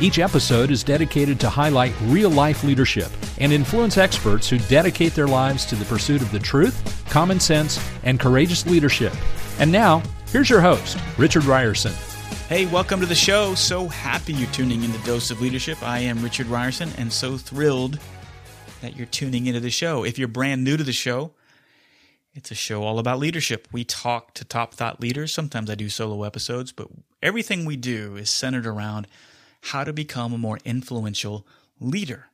Each episode is dedicated to highlight real life leadership and influence experts who dedicate their lives to the pursuit of the truth, common sense, and courageous leadership. And now, here's your host, Richard Rierson. Hey, welcome to the show. So happy you're tuning in to Dose of Leadership. I am Richard Rierson and so thrilled that you're tuning into the show. If you're brand new to the show, it's a show all about leadership. We talk to top thought leaders. Sometimes I do solo episodes, but everything we do is centered around how to become a more influential leader.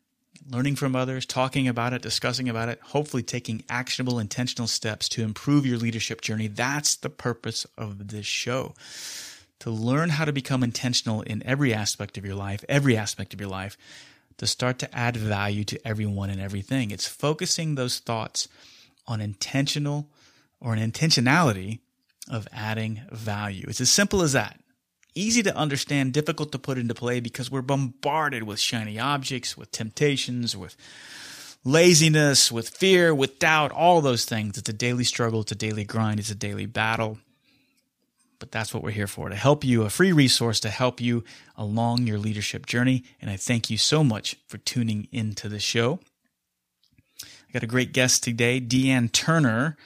Learning from others, talking about it, discussing about it, hopefully taking actionable, intentional steps to improve your leadership journey. That's the purpose of this show. To learn how to become intentional in every aspect of your life, every aspect of your life, to start to add value to everyone and everything. It's focusing those thoughts on intentional or an intentionality of adding value. It's as simple as that. Easy to understand, difficult to put into play because we're bombarded with shiny objects, with temptations, with laziness, with fear, with doubt, all those things. It's a daily struggle, it's a daily grind, it's a daily battle but that's what we're here for to help you, a free resource to help you along your leadership journey. And I thank you so much for tuning into the show. I got a great guest today, Dee Ann Turner.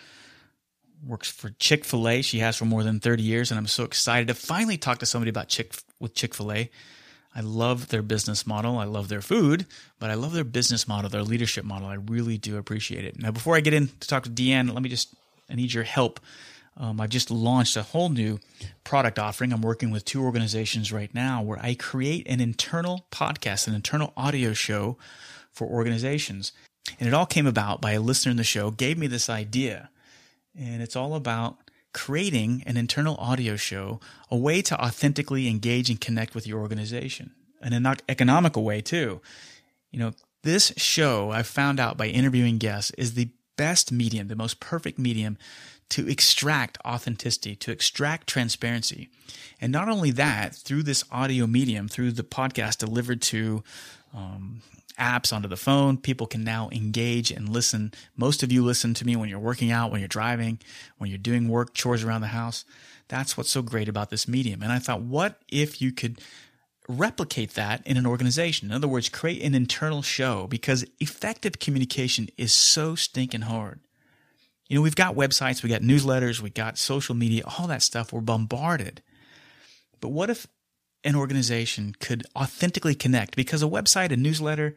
Works for Chick fil A. She has for more than 30 years, and I'm so excited to finally talk to somebody about Chick with Chick fil A. I love their business model. I love their food, but I love their business model, their leadership model. I really do appreciate it. Now, before I get in to talk to Dee Ann, let me just, I need your help um, I've just launched a whole new product offering. I'm working with two organizations right now where I create an internal podcast, an internal audio show for organizations. And it all came about by a listener in the show gave me this idea. And it's all about creating an internal audio show, a way to authentically engage and connect with your organization, an economical way too. You know, this show I've found out by interviewing guests is the best medium, the most perfect medium to extract authenticity, to extract transparency. And not only that, through this audio medium, through the podcast delivered to um, apps onto the phone, people can now engage and listen. Most of you listen to me when you're working out, when you're driving, when you're doing work, chores around the house. That's what's so great about this medium. And I thought, what if you could replicate that in an organization? In other words, create an internal show because effective communication is so stinking hard. You know, we've got websites, we got newsletters, we got social media, all that stuff. We're bombarded. But what if an organization could authentically connect? Because a website, a newsletter,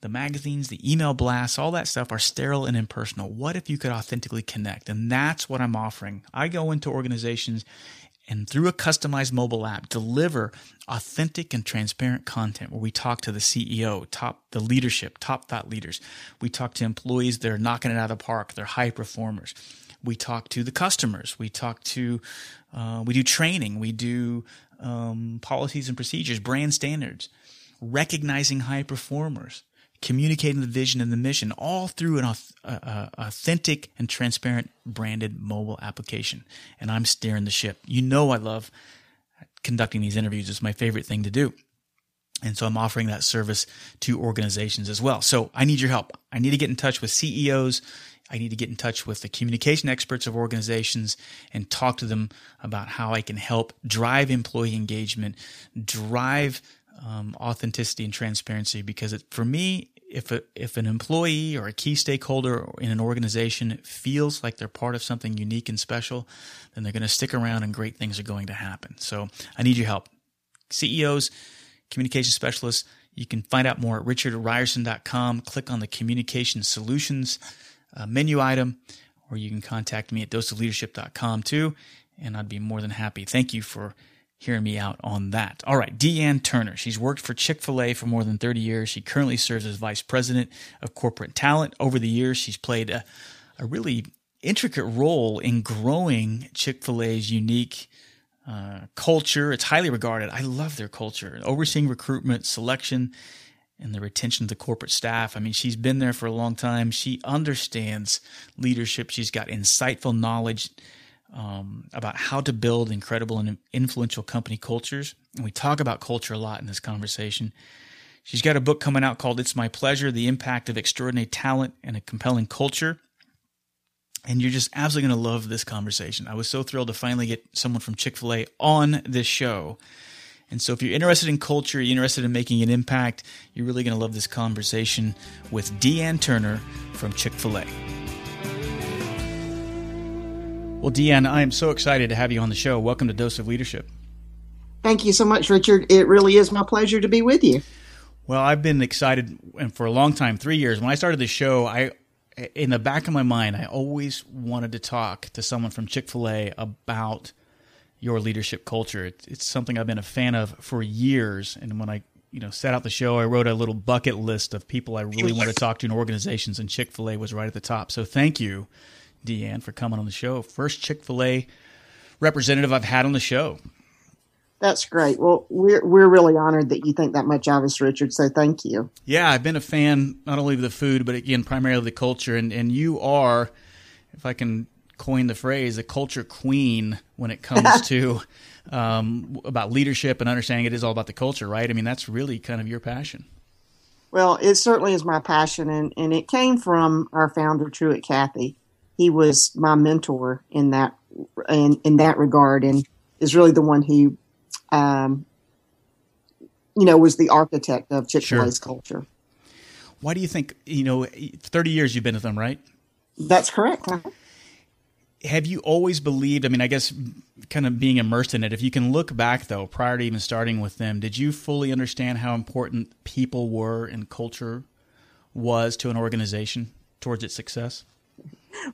the magazines, the email blasts, all that stuff are sterile and impersonal. What if you could authentically connect? And that's what I'm offering. I go into organizations and through a customized mobile app deliver authentic and transparent content where we talk to the CEO, top the leadership, top thought leaders. We talk to employees that are knocking it out of the park, they're high performers. We talk to the customers. We talk to, uh, we do training. We do um, policies and procedures, brand standards, recognizing high performers communicating the vision and the mission all through an authentic and transparent branded mobile application. And I'm steering the ship. You know, I love conducting these interviews. It's my favorite thing to do. And so I'm offering that service to organizations as well. So I need your help. I need to get in touch with CEOs. I need to get in touch with the communication experts of organizations and talk to them about how I can help drive employee engagement, drive um, authenticity and transparency. Because it, for me, if a, if an employee or a key stakeholder in an organization feels like they're part of something unique and special, then they're going to stick around and great things are going to happen. So I need your help. CEOs, communication specialists, you can find out more at richardrierson.com. Click on the communication solutions uh, menu item, or you can contact me at doseofleadership.com too, and I'd be more than happy. Thank you for hearing me out on that. All right, Dee Ann Turner. She's worked for Chick fil A for more than 30 years. She currently serves as Vice President of Corporate Talent. Over the years, she's played a, a really intricate role in growing Chick fil A's unique uh, culture. It's highly regarded. I love their culture. Overseeing recruitment, selection, and the retention of the corporate staff. I mean, she's been there for a long time. She understands leadership. She's got insightful knowledge um, about how to build incredible and influential company cultures. And we talk about culture a lot in this conversation. She's got a book coming out called It's My Pleasure The Impact of Extraordinary Talent and a Compelling Culture. And you're just absolutely going to love this conversation. I was so thrilled to finally get someone from Chick fil A on this show. And so, if you're interested in culture, you're interested in making an impact, you're really going to love this conversation with Dee Ann Turner from Chick fil A. Well, Dee Ann, I am so excited to have you on the show. Welcome to Dose of Leadership. Thank you so much, Richard. It really is my pleasure to be with you. Well, I've been excited and for a long time, three years. When I started the show, I in the back of my mind, I always wanted to talk to someone from Chick Fil A about your leadership culture. It's, it's something I've been a fan of for years, and when I you know set out the show, I wrote a little bucket list of people I really want to talk to in organizations, and Chick Fil A was right at the top. So thank you Dee Ann, for coming on the show. First Chick fil A representative I've had on the show. That's great. Well, we're we're really honored that you think that much of us, Richard. So thank you. Yeah, I've been a fan not only of the food, but again, primarily the culture. And and you are, if I can coin the phrase, a culture queen when it comes to um, about leadership and understanding it is all about the culture, right? I mean, that's really kind of your passion. Well, it certainly is my passion, and, and it came from our founder, Truett Cathy he was my mentor in that in, in that regard and is really the one who um, you know was the architect of Chick-fil-A's sure. culture. Why do you think you know 30 years you've been with them, right? That's correct. Have you always believed, I mean I guess kind of being immersed in it, if you can look back though prior to even starting with them, did you fully understand how important people were and culture was to an organization towards its success?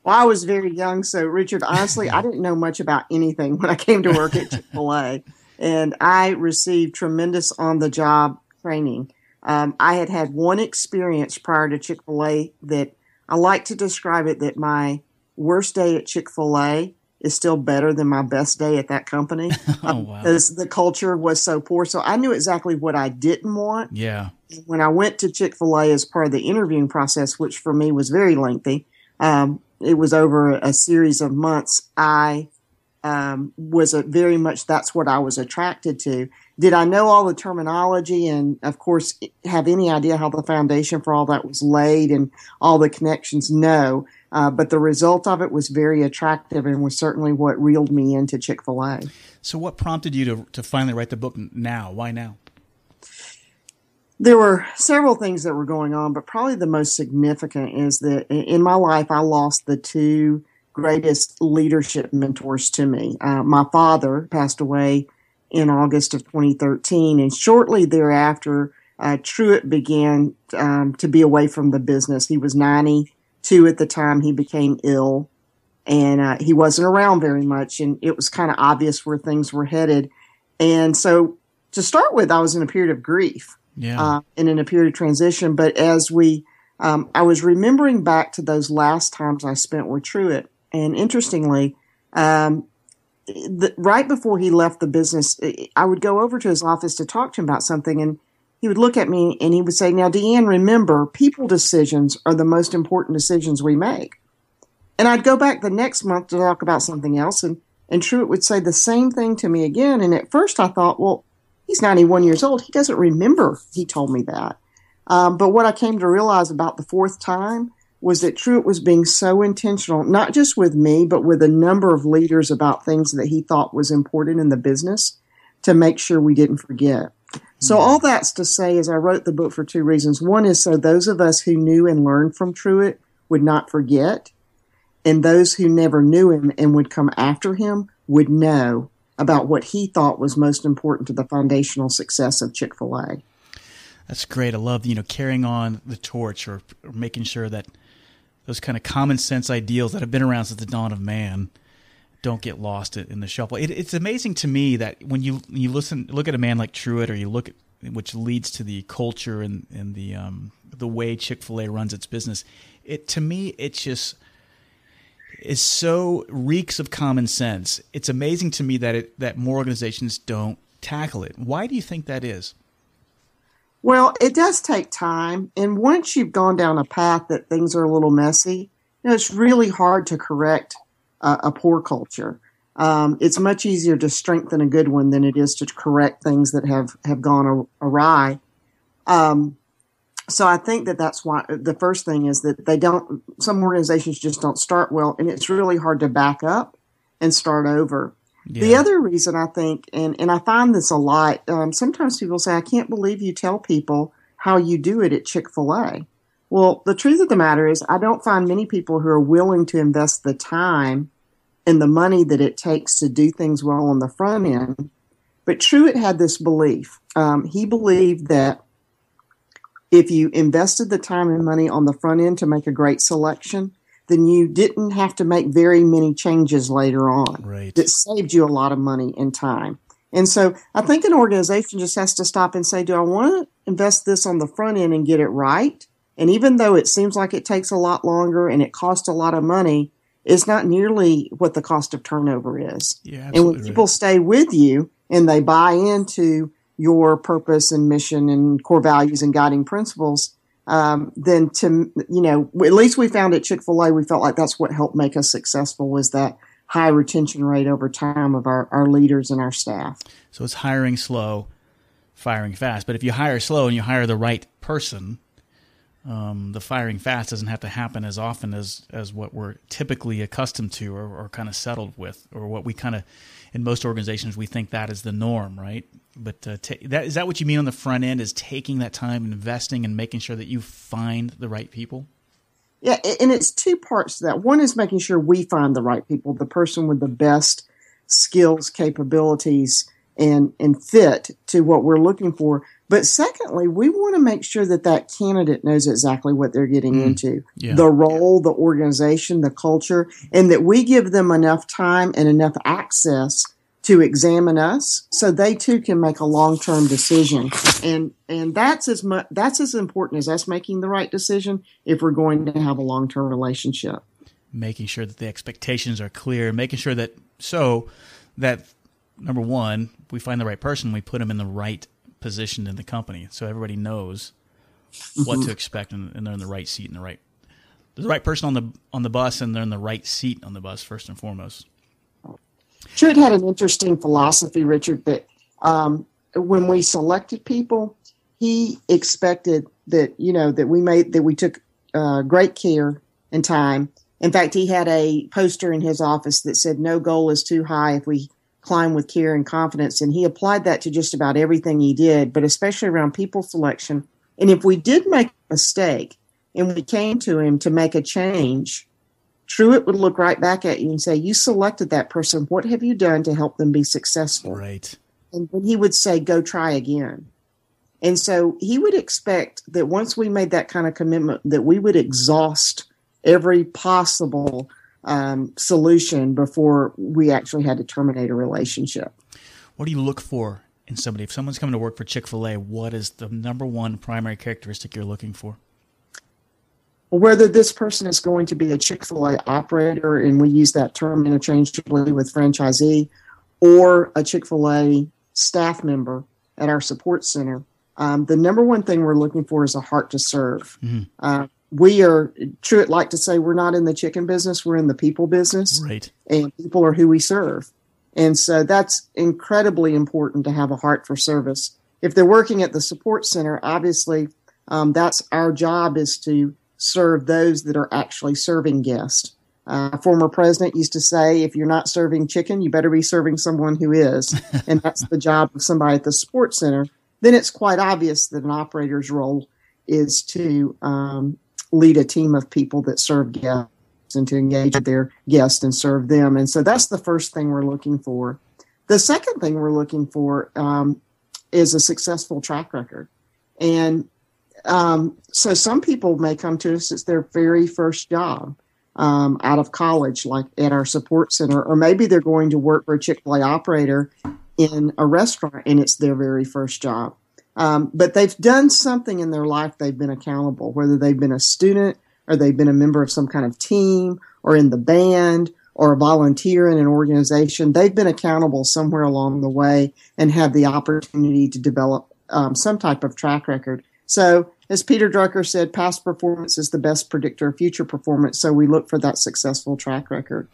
well, I was very young, so Richard, honestly, I didn't know much about anything when I came to work at Chick Fil A, and I received tremendous on-the-job training. Um, I had had one experience prior to Chick Fil A that I like to describe it that my worst day at Chick Fil A is still better than my best day at that company oh, wow. because the culture was so poor. So I knew exactly what I didn't want. Yeah. When I went to Chick Fil A as part of the interviewing process, which for me was very lengthy, um, it was over a series of months. I um, was a, very much that's what I was attracted to. Did I know all the terminology and, of course, have any idea how the foundation for all that was laid and all the connections? No. Uh, but the result of it was very attractive and was certainly what reeled me into Chick fil A. So, what prompted you to, to finally write the book now? Why now? there were several things that were going on, but probably the most significant is that in my life, I lost the two greatest leadership mentors to me. Uh, my father passed away in August of 2013, and shortly thereafter, uh, Truett began um, to be away from the business. He was 92 at the time. He became ill, and uh, he wasn't around very much, and it was kind of obvious where things were headed. And so, to start with, I was in a period of grief yeah. Uh, and in a period of transition. But as we, um, I was remembering back to those last times I spent with Truett, and interestingly, um, the, right before he left the business, I would go over to his office to talk to him about something, and he would look at me and he would say, "Now, Dee Ann, remember, people decisions are the most important decisions we make." And I'd go back the next month to talk about something else, and and Truett would say the same thing to me again. And at first, I thought, well, he's 91 years old. He doesn't remember he told me that. Um, but what I came to realize about the fourth time was that Truett was being so intentional, not just with me, but with a number of leaders about things that he thought was important in the business to make sure we didn't forget. So all that's to say is I wrote the book for two reasons. One is so those of us who knew and learned from Truett would not forget, and those who never knew him and would come after him would know about what he thought was most important to the foundational success of Chick fil A. That's great. I love, you know, carrying on the torch or, or making sure that those kind of common sense ideals that have been around since the dawn of man don't get lost in the shuffle. It, it's amazing to me that when you you listen look at a man like Truett, or you look at which leads to the culture and, and the um, the way Chick Fil A runs its business. It to me, it just is so reeks of common sense. It's amazing to me that it that more organizations don't tackle it. Why do you think that is? Well, it does take time, and once you've gone down a path that things are a little messy, you know, it's really hard to correct uh, a poor culture. Um, it's much easier to strengthen a good one than it is to correct things that have have gone awry. Um, so I think that that's why the first thing is that they don't. Some organizations just don't start well, and it's really hard to back up and start over. Yeah. The other reason I think, and and I find this a lot. Um, sometimes people say, "I can't believe you tell people how you do it at Chick Fil A." Well, the truth of the matter is, I don't find many people who are willing to invest the time and the money that it takes to do things well on the front end. But Truett had this belief. Um, he believed that if you invested the time and money on the front end to make a great selection, then you didn't have to make very many changes later on. Right. That saved you a lot of money and time. And so I think an organization just has to stop and say, do I want to invest this on the front end and get it right? And even though it seems like it takes a lot longer and it costs a lot of money, it's not nearly what the cost of turnover is. Yeah, and when people right. stay with you and they buy into your purpose and mission and core values and guiding principles, um, then to you know, at least we found at Chick Fil A, we felt like that's what helped make us successful was that high retention rate over time of our, our leaders and our staff. So it's hiring slow, firing fast. But if you hire slow and you hire the right person, um, the firing fast doesn't have to happen as often as as what we're typically accustomed to or, or kind of settled with, or what we kind of in most organizations we think that is the norm, right? But uh, t- that is that what you mean on the front end is taking that time, investing, and making sure that you find the right people. Yeah, and it's two parts to that. One is making sure we find the right people, the person with the best skills, capabilities, and and fit to what we're looking for. But secondly, we want to make sure that that candidate knows exactly what they're getting mm, into yeah. the role, the organization, the culture, and that we give them enough time and enough access to examine us so they too can make a long-term decision. And, and that's as much, that's as important as us making the right decision if we're going to have a long-term relationship. Making sure that the expectations are clear, making sure that so that number one, we find the right person, we put them in the right positioned in the company, so everybody knows what to mm-hmm. expect, and, and, they're in the right seat and the right the right person on the on the bus, and they're in the right seat on the bus first and foremost. Truett had an interesting philosophy, Richard, that um, when we selected people, he expected that you know that we made that we took uh, great care and time. In fact, he had a poster in his office that said, "No goal is too high if we climb with care and confidence. And he applied that to just about everything he did, but especially around people selection. And if we did make a mistake and we came to him to make a change, Truett would look right back at you and say, You selected that person. What have you done to help them be successful? Right. And then he would say, Go try again. And so he would expect that once we made that kind of commitment, that we would exhaust every possible um, solution before we actually had to terminate a relationship. What do you look for in somebody? If someone's coming to work for Chick fil A, what is the number one primary characteristic you're looking for? Whether this person is going to be a Chick fil A operator, and we use that term interchangeably with franchisee, or a Chick fil A staff member at our support center, um, the number one thing we're looking for is a heart to serve. Mm-hmm. Uh, we are Truett like to say we're not in the chicken business, we're in the people business. Right. And people are who we serve. And so that's incredibly important to have a heart for service. If they're working at the support center, obviously um, that's our job is to serve those that are actually serving guests. Uh, former president used to say, if you're not serving chicken, you better be serving someone who is. and that's the job of somebody at the support center. Then it's quite obvious that an operator's role is to um, lead a team of people that serve guests and to engage their guests and serve them. And so that's the first thing we're looking for. The second thing we're looking for um, is a successful track record. And um, so some people may come to us it's their very first job um, out of college, like at our support center, or maybe they're going to work for a Chick fil A operator in a restaurant and it's their very first job. Um, but they've done something in their life they've been accountable, whether they've been a student or they've been a member of some kind of team or in the band or a volunteer in an organization. They've been accountable somewhere along the way and have the opportunity to develop um, some type of track record. So, as Peter Drucker said, past performance is the best predictor of future performance. So, we look for that successful track record.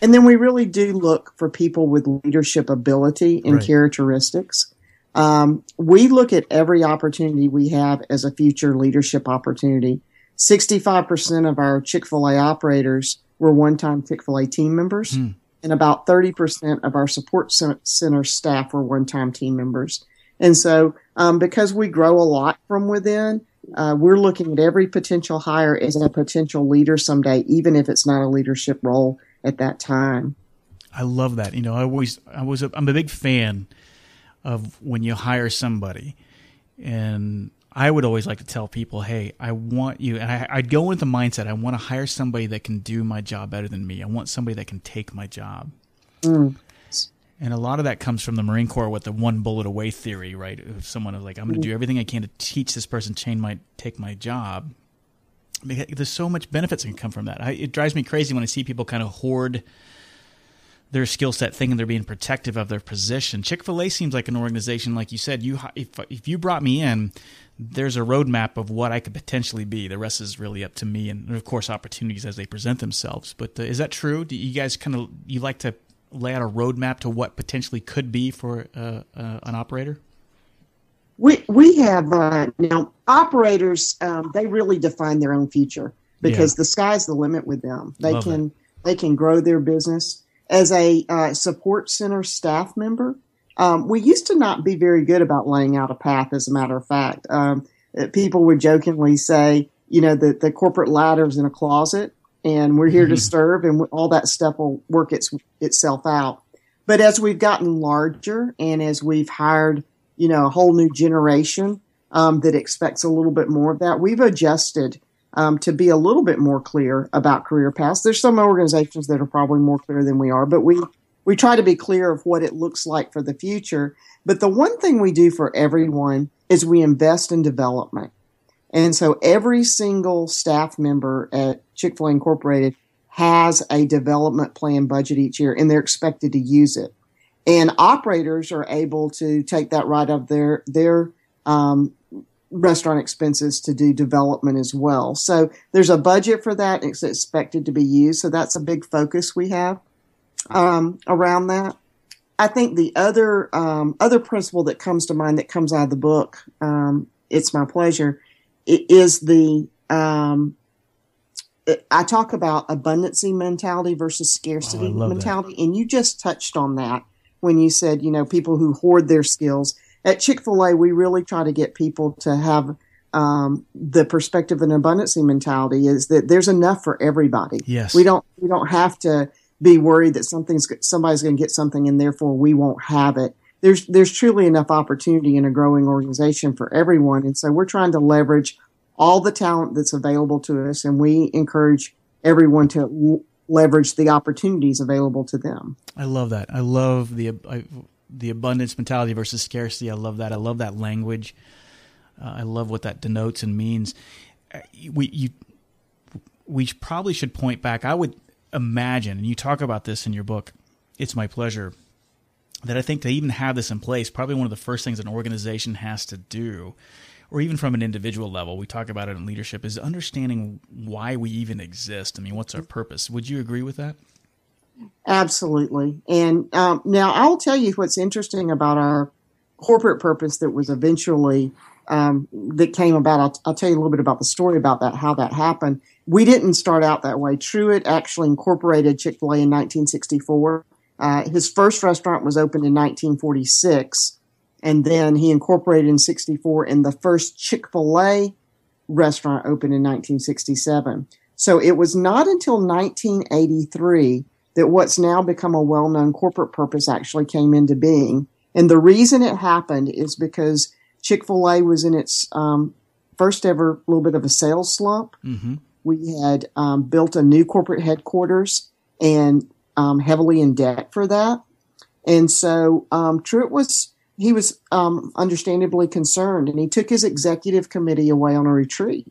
And then we really do look for people with leadership ability and right. characteristics. Um, we look at every opportunity we have as a future leadership opportunity. 65% of our Chick fil A operators were one time Chick fil A team members, mm. and about 30% of our support center staff were one time team members. And so, um, because we grow a lot from within, uh, we're looking at every potential hire as a potential leader someday, even if it's not a leadership role at that time. I love that. You know, I always, I was, a, I'm a big fan of when you hire somebody, and I would always like to tell people, hey, I want you, and I, would go with the mindset, I want to hire somebody that can do my job better than me. I want somebody that can take my job. Mm. And a lot of that comes from the Marine Corps with the one bullet away theory, right? If someone is like, I'm going to do everything I can to teach this person chain my take my job, there's so much benefits that can come from that. I, it drives me crazy when I see people kind of hoard their skill set, thinking they're being protective of their position. Chick Fil A seems like an organization, like you said. You if if you brought me in, there's a roadmap of what I could potentially be. The rest is really up to me, and of course, opportunities as they present themselves. But uh, is that true? Do you guys kind of you like to lay out a roadmap to what potentially could be for uh, uh, an operator? We we have uh, now operators. Um, they really define their own future because yeah. the sky's the limit with them. They Love can it. they can grow their business as a uh, support center staff member. Um, we used to not be very good about laying out a path. As a matter of fact, um, uh, people would jokingly say, you know, the the corporate ladder's in a closet, and we're here mm-hmm. to serve, and all that stuff will work its, itself out. But as we've gotten larger, and as we've hired you know, a whole new generation um, that expects a little bit more of that. We've adjusted um, to be a little bit more clear about career paths. There's some organizations that are probably more clear than we are, but we we try to be clear of what it looks like for the future. But the one thing we do for everyone is we invest in development. And so every single staff member at Chick fil A Incorporated has a development plan budget each year, and they're expected to use it and operators are able to take that right of their their um, restaurant expenses to do development as well. So there's a budget for that. It's expected to be used. So that's a big focus we have um, around that. I think the other um, other principle that comes to mind that comes out of the book, um, it's my pleasure, is the um, I talk about abundancy mentality versus scarcity oh, mentality, that. and you just touched on that when you said, you know, people who hoard their skills. At Chick fil A, we really try to get people to have um, the perspective and abundancy mentality is that there's enough for everybody. Yes. We don't, we don't have to be worried that something's, somebody's going to get something and therefore we won't have it. There's, there's truly enough opportunity in a growing organization for everyone. And so we're trying to leverage all the talent that's available to us and we encourage everyone to leverage the opportunities available to them. I love that. I love the I, the abundance mentality versus scarcity. I love that. I love that language. Uh, I love what that denotes and means. Uh, we you we probably should point back. I would imagine, and you talk about this in your book. It's my pleasure that I think to even have this in place, probably one of the first things an organization has to do or even from an individual level, we talk about it in leadership, is understanding why we even exist. I mean, what's our purpose? Would you agree with that? Absolutely. And um, now I'll tell you what's interesting about our corporate purpose that was eventually um, that came about. I'll, I'll, tell you a little bit about the story about that, how that happened. We didn't start out that way. Truett actually incorporated Chick Fil A in 1964. Uh, his first restaurant was opened in 1946 and then he incorporated in 64 and the first chick-fil-a restaurant opened in 1967 so it was not until 1983 that what's now become a well-known corporate purpose actually came into being and the reason it happened is because chick-fil-a was in its um, first ever little bit of a sales slump. Mm-hmm. We had um, built a new corporate headquarters and um, heavily in debt for that. And so um, Truett was he was um, understandably concerned, and he took his executive committee away on a retreat.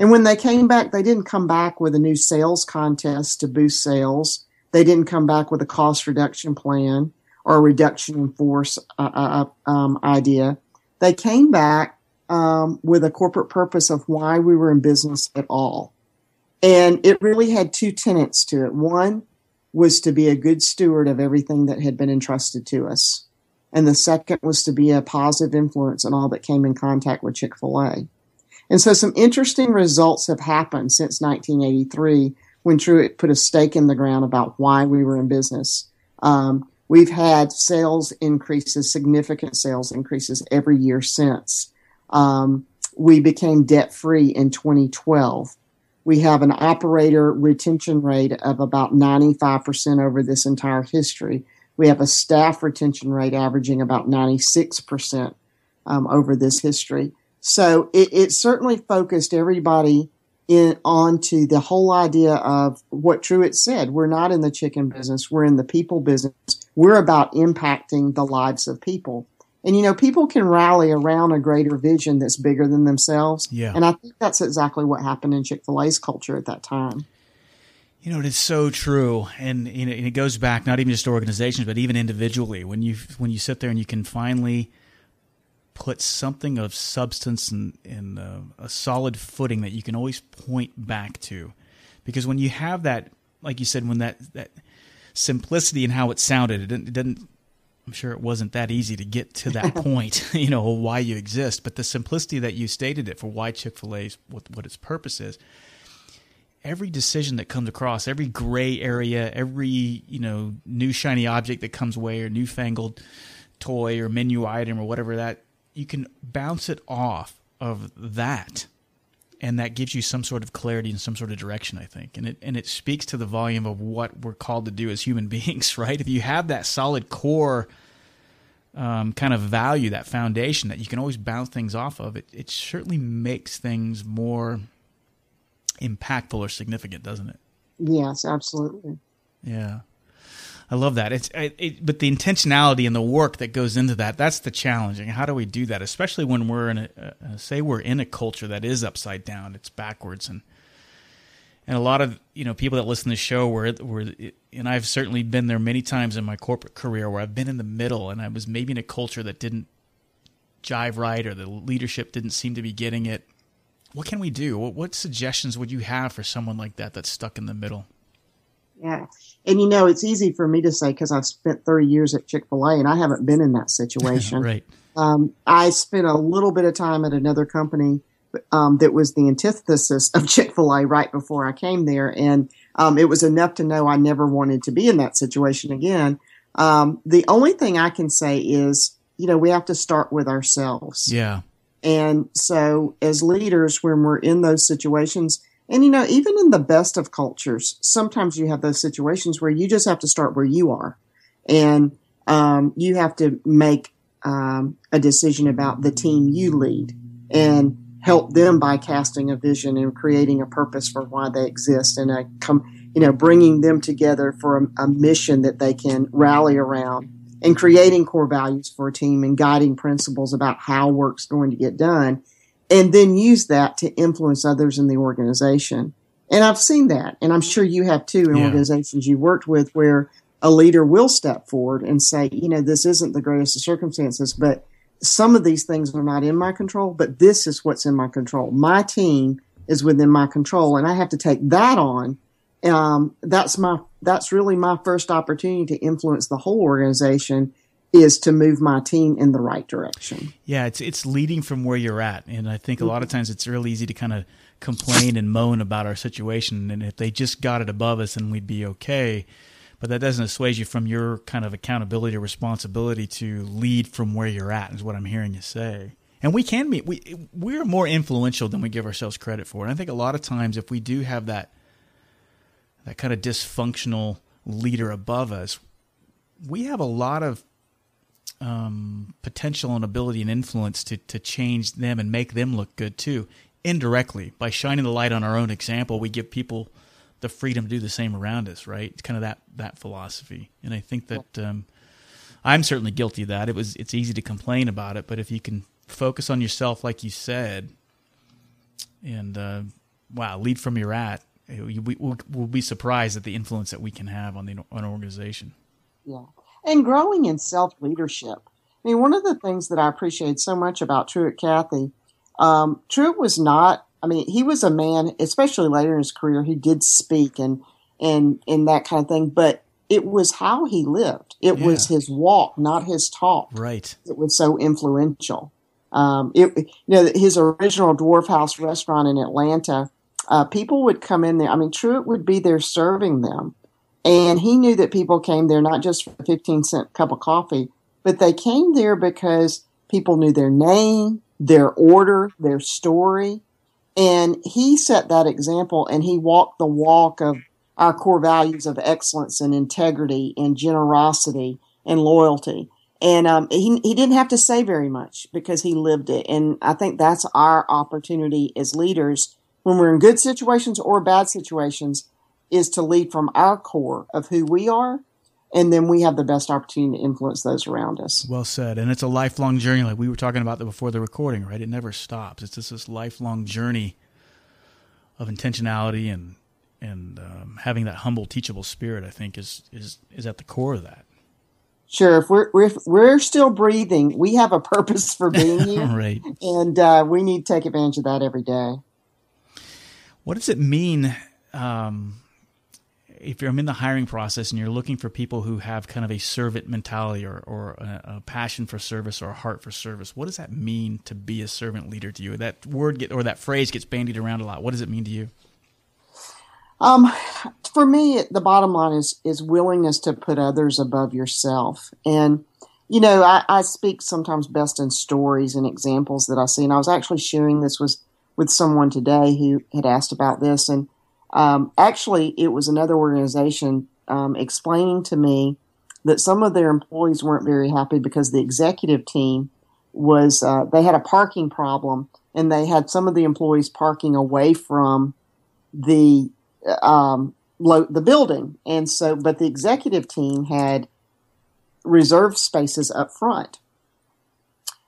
And when they came back, they didn't come back with a new sales contest to boost sales. They didn't come back with a cost reduction plan or a reduction in force uh, uh, uh um, idea. They came back um, with a corporate purpose of why we were in business at all. And it really had two tenets to it. One was to be a good steward of everything that had been entrusted to us. And the second was to be a positive influence on all that came in contact with Chick fil A. And so some interesting results have happened since 1983 when Truett put a stake in the ground about why we were in business. Um, we've had sales increases, significant sales increases every year since. Um, we became debt free in 2012 we have an operator retention rate of about 95% over this entire history. We have a staff retention rate averaging about 96% um, over this history. So it, it, certainly focused everybody in onto the whole idea of what Truett said. We're not in the chicken business. We're in the people business. We're about impacting the lives of people. And you know, people can rally around a greater vision that's bigger than themselves. Yeah. And I think that's exactly what happened in Chick fil A's culture at that time. You know, it is so true, and, you know, and it goes back not even just to organizations, but even individually. When you when you sit there and you can finally put something of substance and, and uh, a solid footing that you can always point back to, because when you have that, like you said, when that that simplicity in how it sounded, it didn't, it didn't I'm sure it wasn't that easy to get to that point, you know, why you exist, but the simplicity that you stated it for why Chick fil A's, what, what its purpose is. Every decision that comes across, every gray area, every, you know, new shiny object that comes away or newfangled toy or menu item or whatever that, you can bounce it off of that and that gives you some sort of clarity and some sort of direction i think. And it and it speaks to the volume of what we're called to do as human beings right? If you have that solid core um, kind of value that foundation that you can always bounce things off of it it certainly makes things more impactful or significant doesn't it? Yes absolutely. Yeah I love that. It's it, it, but the intentionality and the work that goes into that that's the challenging. How do we do that, especially when we're in a uh, say we're in a culture that is upside down, it's backwards, and and a lot of you know people that listen to the show were were and I've certainly been there many times in my corporate career where I've been in the middle and I was maybe in a culture that didn't jive right or the leadership didn't seem to be getting it. What can we do? What, what suggestions would you have for someone like that that's stuck in the middle? Yeah. And you know, it's easy for me to say because I've spent 30 years at Chick fil A and I haven't been in that situation. right. Um, I spent a little bit of time at another company um, that was the antithesis of Chick fil A right before I came there. And um, it was enough to know I never wanted to be in that situation again. Um, the only thing I can say is, you know, we have to start with ourselves. Yeah. And so as leaders, when we're in those situations, and you know, even in the best of cultures, sometimes you have those situations where you just have to start where you are, and um, you have to make um, a decision about the team you lead and help them by casting a vision and creating a purpose for why they exist and a com- you know bringing them together for a, a mission that they can rally around and creating core values for a team and guiding principles about how work's going to get done and then use that to influence others in the organization. And I've seen that, and I'm sure you have too in yeah. organizations you worked with where a leader will step forward and say, you know, this isn't the greatest of circumstances, but some of these things are not in my control, but this is what's in my control. My team is within my control, and I have to take that on. Um, that's my that's really my first opportunity to influence the whole organization is to move my team in the right direction. Yeah, it's it's leading from where you're at, and I think a lot of times it's really easy to kind of complain and moan about our situation, and if they just got it above us, then we'd be okay. But that doesn't assuage you from your kind of accountability or responsibility to lead from where you're at, is what I'm hearing you say. And we can be we we're more influential than we give ourselves credit for. And I think a lot of times if we do have that that kind of dysfunctional leader above us, we have a lot of um, potential and ability and influence to to change them and make them look good too. Indirectly by shining the light on our own example we give people the freedom to do the same around us right? It's kind of that that philosophy. And i think that um, i'm certainly guilty of that. It was it's easy to complain about it but if you can focus on yourself like you said and uh, wow lead from your at we, will we'll be surprised at the influence that we can have on the on an organization. Yeah and growing in self leadership. I mean, one of the things that I appreciate so much about Truett Cathy, um, Truett was not. I mean, he was a man, especially later in his career, he did speak and and and that kind of thing. But it was how he lived. It yeah. was his walk, not his talk. Right. It was so influential. Um, it, you know, his original Dwarf House restaurant in Atlanta, uh, people would come in there. I mean, Truett would be there serving them and he knew that people came there not just for a 15 cent cup of coffee, but they came there because people knew their name, their order, their story. And he set that example and he walked the walk of our core values of excellence and integrity and generosity and loyalty. And um, he, he didn't have to say very much because he lived it. And I think that's our opportunity as leaders when we're in good situations or bad situations is to lead from our core of who we are and then we have the best opportunity to influence those around us. Well said. And it's a lifelong journey, like we were talking about before the recording, right? It never stops. It's just this lifelong journey of intentionality and and um, having that humble, teachable spirit. I think is is is at the core of that. Sure. If we're if we're still breathing, we have a purpose for being here, right? And uh, we need to take advantage of that every day. What does it mean? Um, if you're in the hiring process and you're looking for people who have kind of a servant mentality or, or a, a, passion for service or a heart for service, what does that mean to be a servant leader to you? That word get, or that phrase gets bandied around a lot. What does it mean to you? Um, for me, the bottom line is is willingness to put others above yourself. And you know, I, I speak sometimes best in stories and examples that I see. And I was actually sharing this with with someone today who had asked about this, and um, actually, it was another organization um, explaining to me that some of their employees weren't very happy because the executive team was uh, they had a parking problem and they had some of the employees parking away from the um, lo- the building, and so but the executive team had reserved spaces up front.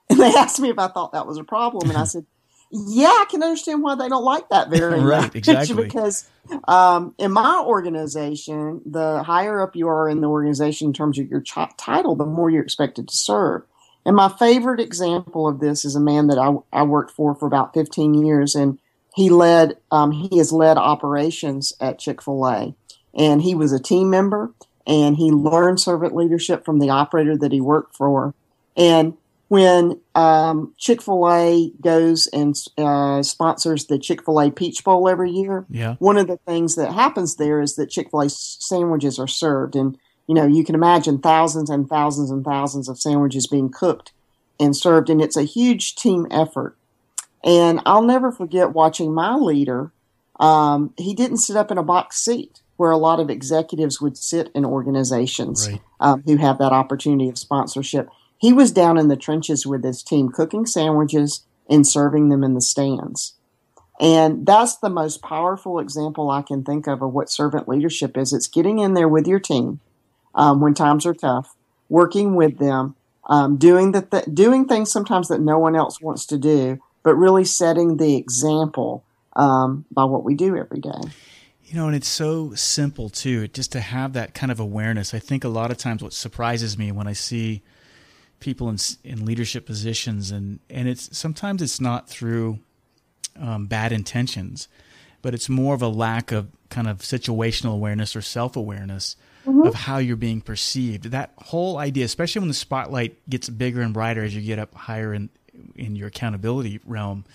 And they asked me if I thought that was a problem, and I said, yeah, I can understand why they don't like that very right, much. Exactly. because um, in my organization, the higher up you are in the organization in terms of your ch- title, the more you're expected to serve. And my favorite example of this is a man that I, I worked for for about 15 years, and he led um, he has led operations at Chick Fil A, and he was a team member, and he learned servant leadership from the operator that he worked for, and when um, Chick Fil A goes and uh, sponsors the Chick Fil A Peach Bowl every year, yeah. one of the things that happens there is that Chick Fil A sandwiches are served, and you know you can imagine thousands and thousands and thousands of sandwiches being cooked and served, and it's a huge team effort. And I'll never forget watching my leader. Um, he didn't sit up in a box seat where a lot of executives would sit in organizations right. um, who have that opportunity of sponsorship he was down in the trenches with his team cooking sandwiches and serving them in the stands. And that's the most powerful example I can think of of what servant leadership is. It's getting in there with your team um, when times are tough, working with them, um, doing the th- doing things sometimes that no one else wants to do, but really setting the example um, by what we do every day. You know, and it's so simple too, just to have that kind of awareness. I think a lot of times what surprises me when I see people in in leadership positions, and and it's sometimes it's not through um, bad intentions, but it's more of a lack of kind of situational awareness or self awareness mm-hmm. of how you're being perceived. That whole idea, especially when the spotlight gets bigger and brighter as you get up higher in in your accountability realm.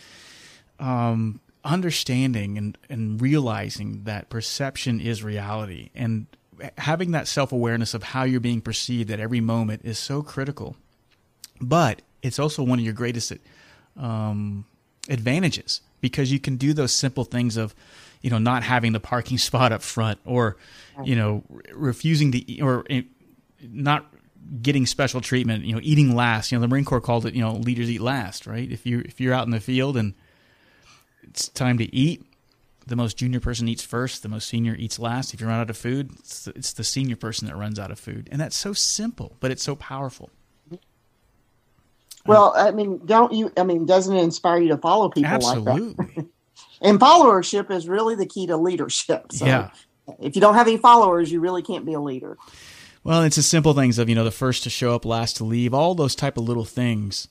Um, understanding and, and realizing that perception is reality and having that self awareness of how you're being perceived at every moment is so critical but it's also one of your greatest um, advantages because you can do those simple things of, you know, not having the parking spot up front or, you know, refusing to or eh, not getting special treatment, you know, eating last. You know, the Marine Corps called it, you know, leaders eat last, right? If you if you're out in the field and it's time to eat, the most junior person eats first, the most senior eats last. If you run out of food, it's the, it's the senior person that runs out of food. And that's so simple, but it's so powerful. Well, I mean, don't you? I mean, doesn't it inspire you to follow people Absolutely. like that? and followership is really the key to leadership. So Yeah. if you don't have any followers, you really can't be a leader. Well, it's the simple things of you know the first to show up, last to leave, all those type of little things.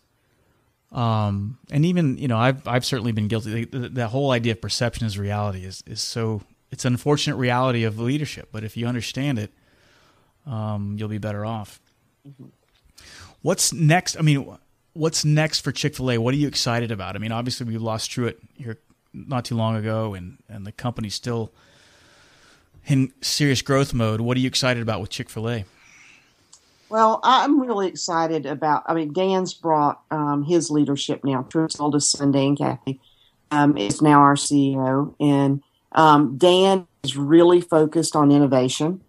Um, and even you know I've I've certainly been guilty. The, the, the whole idea of perception is reality is is so it's an unfortunate reality of leadership. But if you understand it, um, you'll be better off. What's next? I mean, what's next for Chick Fil A? What are you excited about? I mean, obviously we lost Truett here not too long ago, and and the company's still in serious growth mode. What are you excited about with Chick Fil A? Well, I'm really excited about. I mean, Dan's brought um, his leadership now. Truett's oldest son, Dan Cathy, um, is now our CEO, and um, Dan is really focused on innovation,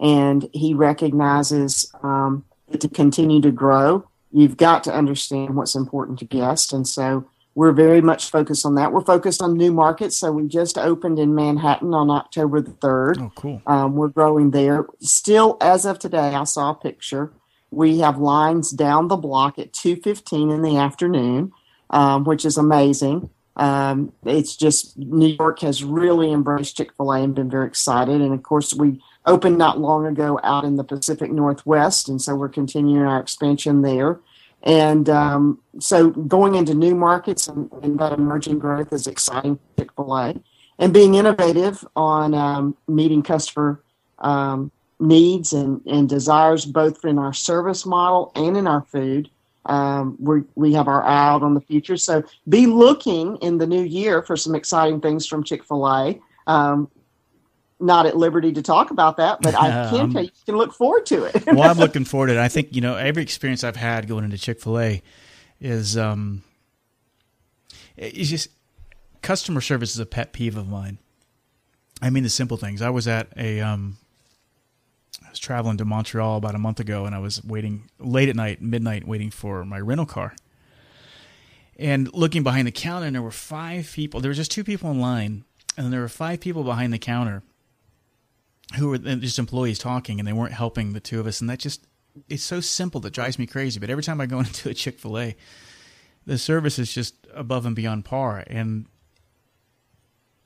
and he recognizes um, to continue to grow, you've got to understand what's important to guests, and so we're very much focused on that. We're focused on new markets, so we just opened in Manhattan on October the third. Oh, cool. Um, we're growing there. Still, as of today, I saw a picture. We have lines down the block at two fifteen in the afternoon, um, which is amazing. Um, it's just New York has really embraced Chick Fil A and been very excited. And of course, we opened not long ago out in the Pacific Northwest, and so we're continuing our expansion there. And um, so, going into new markets and, and that emerging growth is exciting. for Chick Fil A and being innovative on um, meeting customer um, needs and, and desires, both in our service model and in our food. Um, we we have our eye out on the future, so be looking in the new year for some exciting things from Chick Fil A. Not at liberty to talk about that, but I can Um, tell you, you can look forward to it. well, I'm looking forward to it. I think you know every experience I've had going into Chick Fil A is um, it's just customer service is a pet peeve of mine. I mean the simple things. I was at a um, I was traveling to Montreal about a month ago, and I was waiting late at night, midnight, waiting for my rental car. And looking behind the counter, and there were five people. There were just two people in line, and then there were five people behind the counter who were just employees talking and they weren't helping the two of us and that just it's so simple that drives me crazy but every time i go into a chick-fil-a the service is just above and beyond par and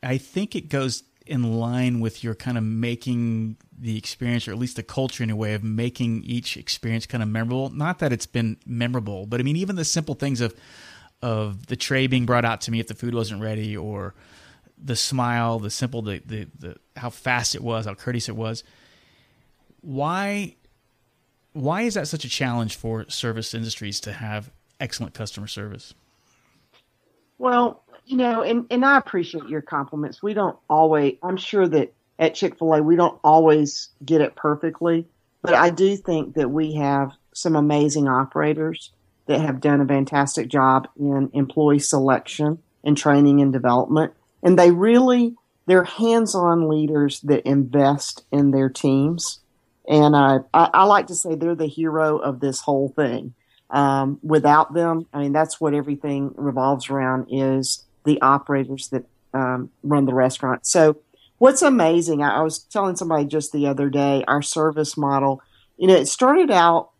i think it goes in line with your kind of making the experience or at least the culture in a way of making each experience kind of memorable. Not that it's been memorable but i mean even the simple things of of the tray being brought out to me if the food wasn't ready or the smile, the simple, the, the, the how fast it was, how courteous it was. Why, why is that such a challenge for service industries to have excellent customer service? Well, you know, and, and I appreciate your compliments. We don't always, I'm sure that at Chick fil A, we don't always get it perfectly, but I do think that we have some amazing operators that have done a fantastic job in employee selection and training and development. And they really, they're hands on leaders that invest in their teams. And uh, I, I like to say they're the hero of this whole thing. Um, without them, I mean, that's what everything revolves around is the operators that um, run the restaurant. So, what's amazing, I, I was telling somebody just the other day, our service model, you know, it started out,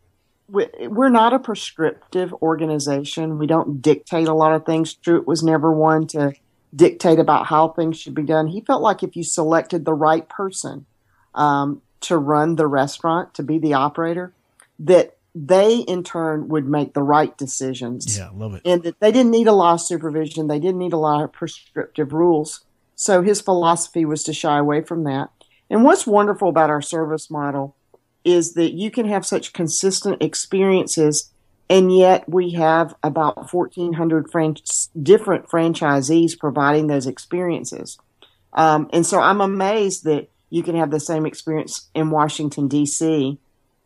we're not a prescriptive organization. We don't dictate a lot of things. Truett was never one to dictate about how things should be done. He felt like if you selected the right person um, to run the restaurant, to be the operator, that they in turn would make the right decisions Yeah, love it. and that they didn't need a lot of supervision. They didn't need a lot of prescriptive rules. So his philosophy was to shy away from that. And what's wonderful about our service model is that you can have such consistent experiences, and yet we have about 1,400 fran- different franchisees providing those experiences. Um, and so I'm amazed that you can have the same experience in Washington, D.C.,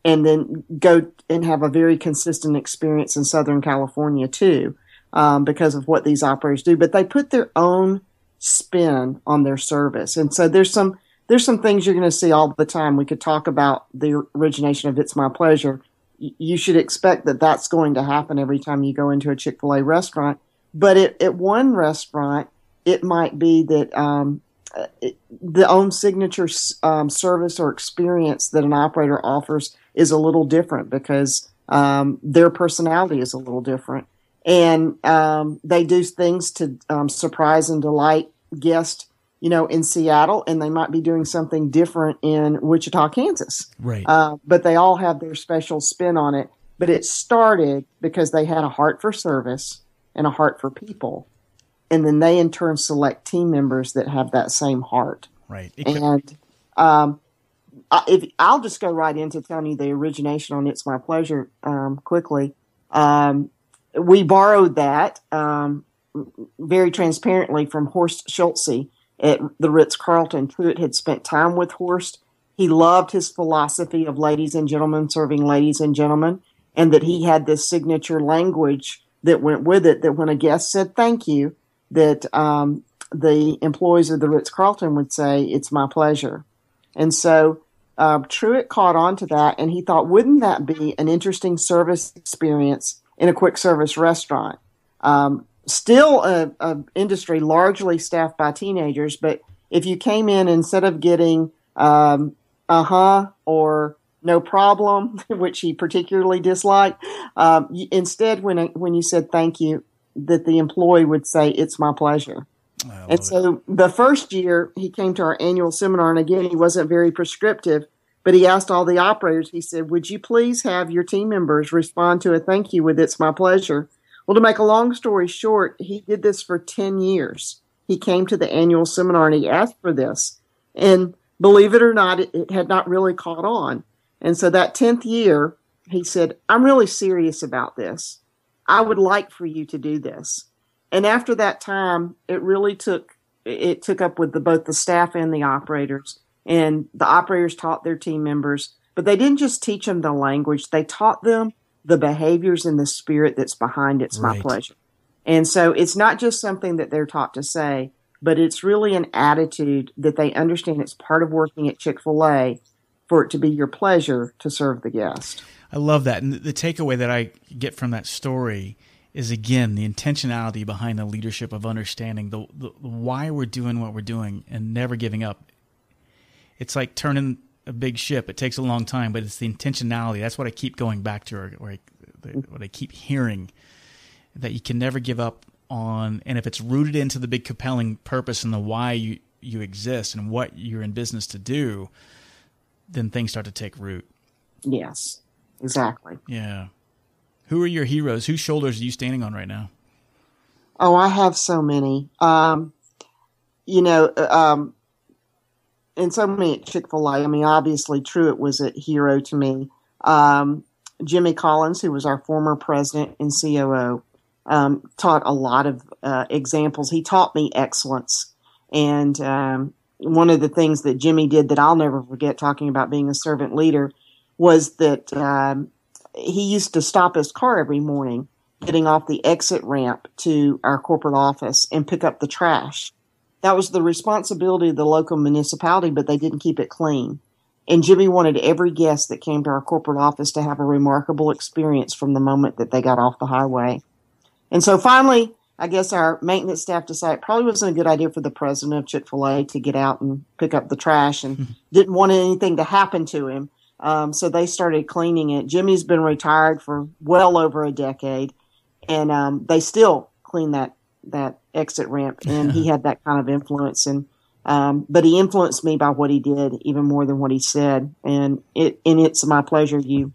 and then go and have a very consistent experience in Southern California too, um, because of what these operators do. But they put their own spin on their service, and so there's some there's some things you're going to see all the time. We could talk about the origination of "It's My Pleasure," you should expect that that's going to happen every time you go into a Chick fil A restaurant. But at, at one restaurant, it might be that um, it, the own signature um, service or experience that an operator offers is a little different because um, their personality is a little different. And um, they do things to um, surprise and delight guests, you know, in Seattle, and they might be doing something different in Wichita, Kansas. Right. Uh, but they all have their special spin on it. But it started because they had a heart for service and a heart for people. And then they in turn select team members that have that same heart. Right. and um, if I'll just go right into telling you the origination on "It's My Pleasure" um, quickly. Um, we borrowed that um, very transparently from Horst Schulze at the Ritz Carlton. Truett had spent time with Horst. He loved his philosophy of ladies and gentlemen serving ladies and gentlemen, and that he had this signature language that went with it. That when a guest said thank you, that um, the employees of the Ritz Carlton would say, "It's my pleasure." And so uh, Truett caught on to that, and he thought, wouldn't that be an interesting service experience in a quick service restaurant? Um, still a, a, industry largely staffed by teenagers, but if you came in instead of getting um, uh huh or no problem, which he particularly disliked, um, instead when when you said thank you, that the employee would say it's my pleasure. And so it. the first year he came to our annual seminar, and again, he wasn't very prescriptive, but he asked all the operators, he said, Would you please have your team members respond to a thank you with It's My Pleasure? Well, to make a long story short, he did this for 10 years. He came to the annual seminar and he asked for this. And believe it or not, it, it had not really caught on. And so that 10th year, he said, I'm really serious about this. I would like for you to do this and after that time, it really took it took up with the, both the staff and the operators. And the operators taught their team members, but they didn't just teach them the language; they taught them the behaviors and the spirit that's behind it's right. my pleasure. And so it's not just something that they're taught to say, but it's really an attitude that they understand it's part of working at Chick fil A for it to be your pleasure to serve the guest. I love that. And the takeaway that I get from that story is again the intentionality behind the leadership of understanding the, the, why we're doing what we're doing and never giving up. It's like turning a big ship. It takes a long time, but it's the intentionality. That's what I keep going back to, or, or I, what I keep hearing that you can never give up on. And if it's rooted into the big compelling purpose and the why you you exist and what you're in business to do, then things start to take root. Yes, exactly. Yeah. Who are your heroes? Whose shoulders are you standing on right now? Oh, I have so many. Um, you know, uh, um, and so many at Chick fil A. I mean, obviously, Truett was a hero to me. Um, Jimmy Collins, who was our former president and COO, um, taught a lot of uh, examples. He taught me excellence. And um, one of the things that Jimmy did that I'll never forget, talking about being a servant leader, was that um, he used to stop his car every morning getting off the exit ramp to our corporate office and pick up the trash. That was the responsibility of the local municipality, but they didn't keep it clean. And Jimmy wanted every guest that came to our corporate office to have a remarkable experience from the moment that they got off the highway. And so finally, I guess our maintenance staff decided it probably wasn't a good idea for the president of Chick fil A to get out and pick up the trash and didn't want anything to happen to him. Um, so they started cleaning it. Jimmy's been retired for well over a decade, and um, they still clean that that exit ramp. And he had that kind of influence, and um, but he influenced me by what he did even more than what he said. And it and it's my pleasure you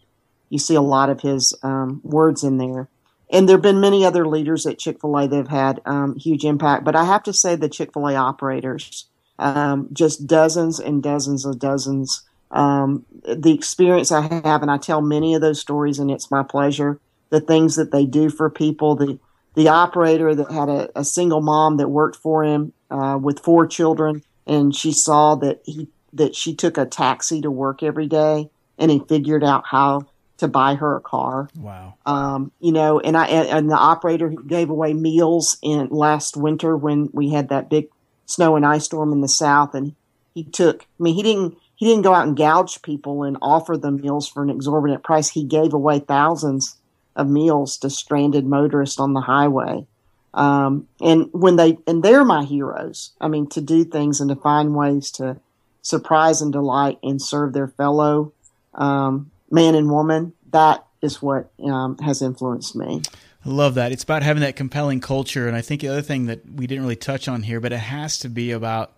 you see a lot of his um, words in there. And there have been many other leaders at Chick Fil A that have had um, huge impact. But I have to say the Chick Fil A operators, um, just dozens and dozens of dozens um, the experience I have, and I tell many of those stories, and it's my pleasure. The things that they do for people, the the operator that had a, a single mom that worked for him uh, with four children, and she saw that he that she took a taxi to work every day, and he figured out how to buy her a car. Wow. Um, you know, and I and the operator gave away meals in last winter when we had that big snow and ice storm in the south, and he took. I mean, he didn't he didn't go out and gouge people and offer them meals for an exorbitant price. He gave away thousands of meals to stranded motorists on the highway. Um, and when they, and they're my heroes. I mean, to do things and to find ways to surprise and delight and serve their fellow, um, man and woman. That is what, um, has influenced me. I love that. It's about having that compelling culture. And I think the other thing that we didn't really touch on here, but it has to be about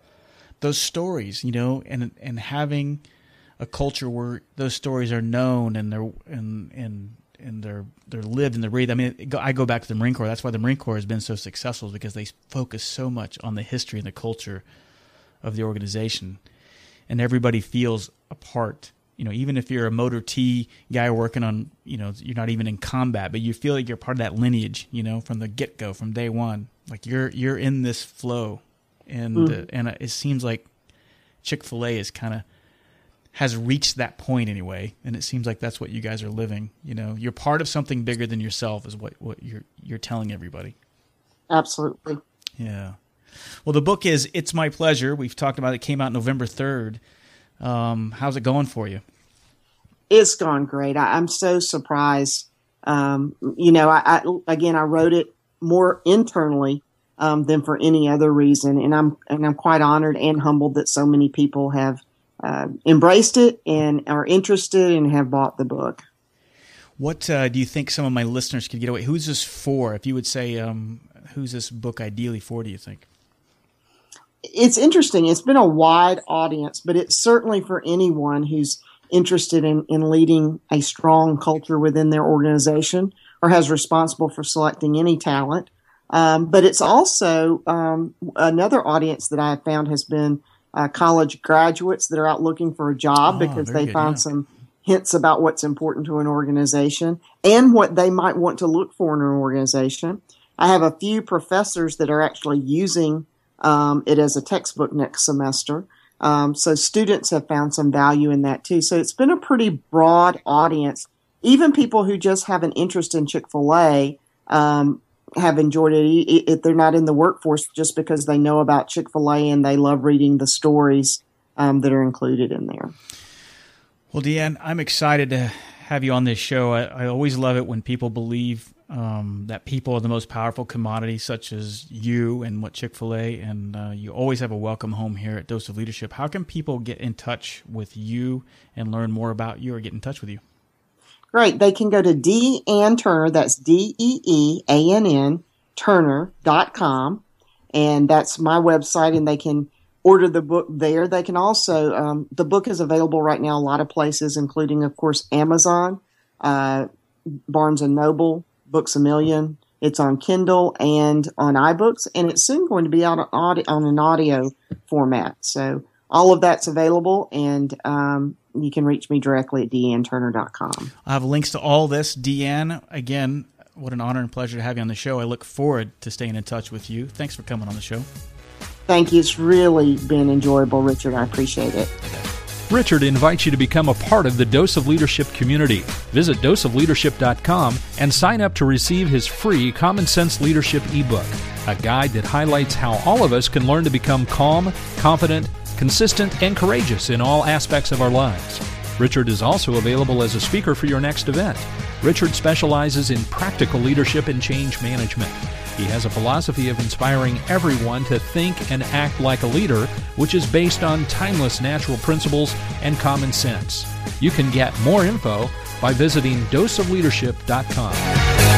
those stories, you know, and, and having a culture where those stories are known and they're, and, and, and they're they're lived and they're breathed. I mean, I go back to the Marine Corps. That's why the Marine Corps has been so successful because they focus so much on the history and the culture of the organization, and everybody feels a part. You know, even if you're a motor T guy working on, you know, you're not even in combat, but you feel like you're part of that lineage. You know, from the get go, from day one, like you're you're in this flow, and mm. uh, and it seems like Chick Fil A is kind of has reached that point anyway, and it seems like that's what you guys are living. You know, you're part of something bigger than yourself, is what what you're you're telling everybody. Absolutely. Yeah. Well, the book is "It's My Pleasure." We've talked about it. it came out November third. Um, how's it going for you? It's gone great. I, am so surprised. Um, you know, I, I, again, I wrote it more internally um, than for any other reason, and I'm and I'm quite honored and humbled that so many people have uh, embraced it and are interested and have bought the book. What uh, do you think some of my listeners could get away? Who's this for? If you would say, um, who's this book ideally for? Do you think? It's interesting. It's been a wide audience, but it's certainly for anyone who's interested in, in leading a strong culture within their organization or has responsible for selecting any talent. Um, but it's also um, another audience that I have found has been uh, college graduates that are out looking for a job oh, because they good, found yeah. some hints about what's important to an organization and what they might want to look for in an organization. I have a few professors that are actually using um, it as a textbook next semester. Um, so students have found some value in that too. So it's been a pretty broad audience. Even people who just have an interest in Chick fil A um, have enjoyed it if they're not in the workforce just because they know about Chick fil A and they love reading the stories um, that are included in there. Well, Dee Ann, I'm excited to have you on this show. I, I always love it when people believe um, that people are the most powerful commodity, such as you and what Chick fil A, and uh, you always have a welcome home here at Dose of Leadership. How can people get in touch with you and learn more about you or get in touch with you? Great. They can go to Deeann Turner, that's D E E A N N, Turner.com. And that's my website, and they can order the book there. They can also, um, the book is available right now a lot of places, including, of course, Amazon, uh, Barnes and Noble, Books a Million. It's on Kindle and on iBooks, and it's soon going to be on, on an audio format. So all of that's available, and um, you can reach me directly at deeannturner.com. I have links to all this. Dee Ann, again, what an honor and pleasure to have you on the show. I look forward to staying in touch with you. Thanks for coming on the show. Thank you. It's really been enjoyable, Richard. I appreciate it. Richard invites you to become a part of the Dose of Leadership community. Visit doseofleadership.com and sign up to receive his free Common Sense Leadership ebook, a guide that highlights how all of us can learn to become calm, confident, consistent, and courageous in all aspects of our lives. Richard is also available as a speaker for your next event. Richard specializes in practical leadership and change management. He has a philosophy of inspiring everyone to think and act like a leader, which is based on timeless natural principles and common sense. You can get more info by visiting doseofleadership.com.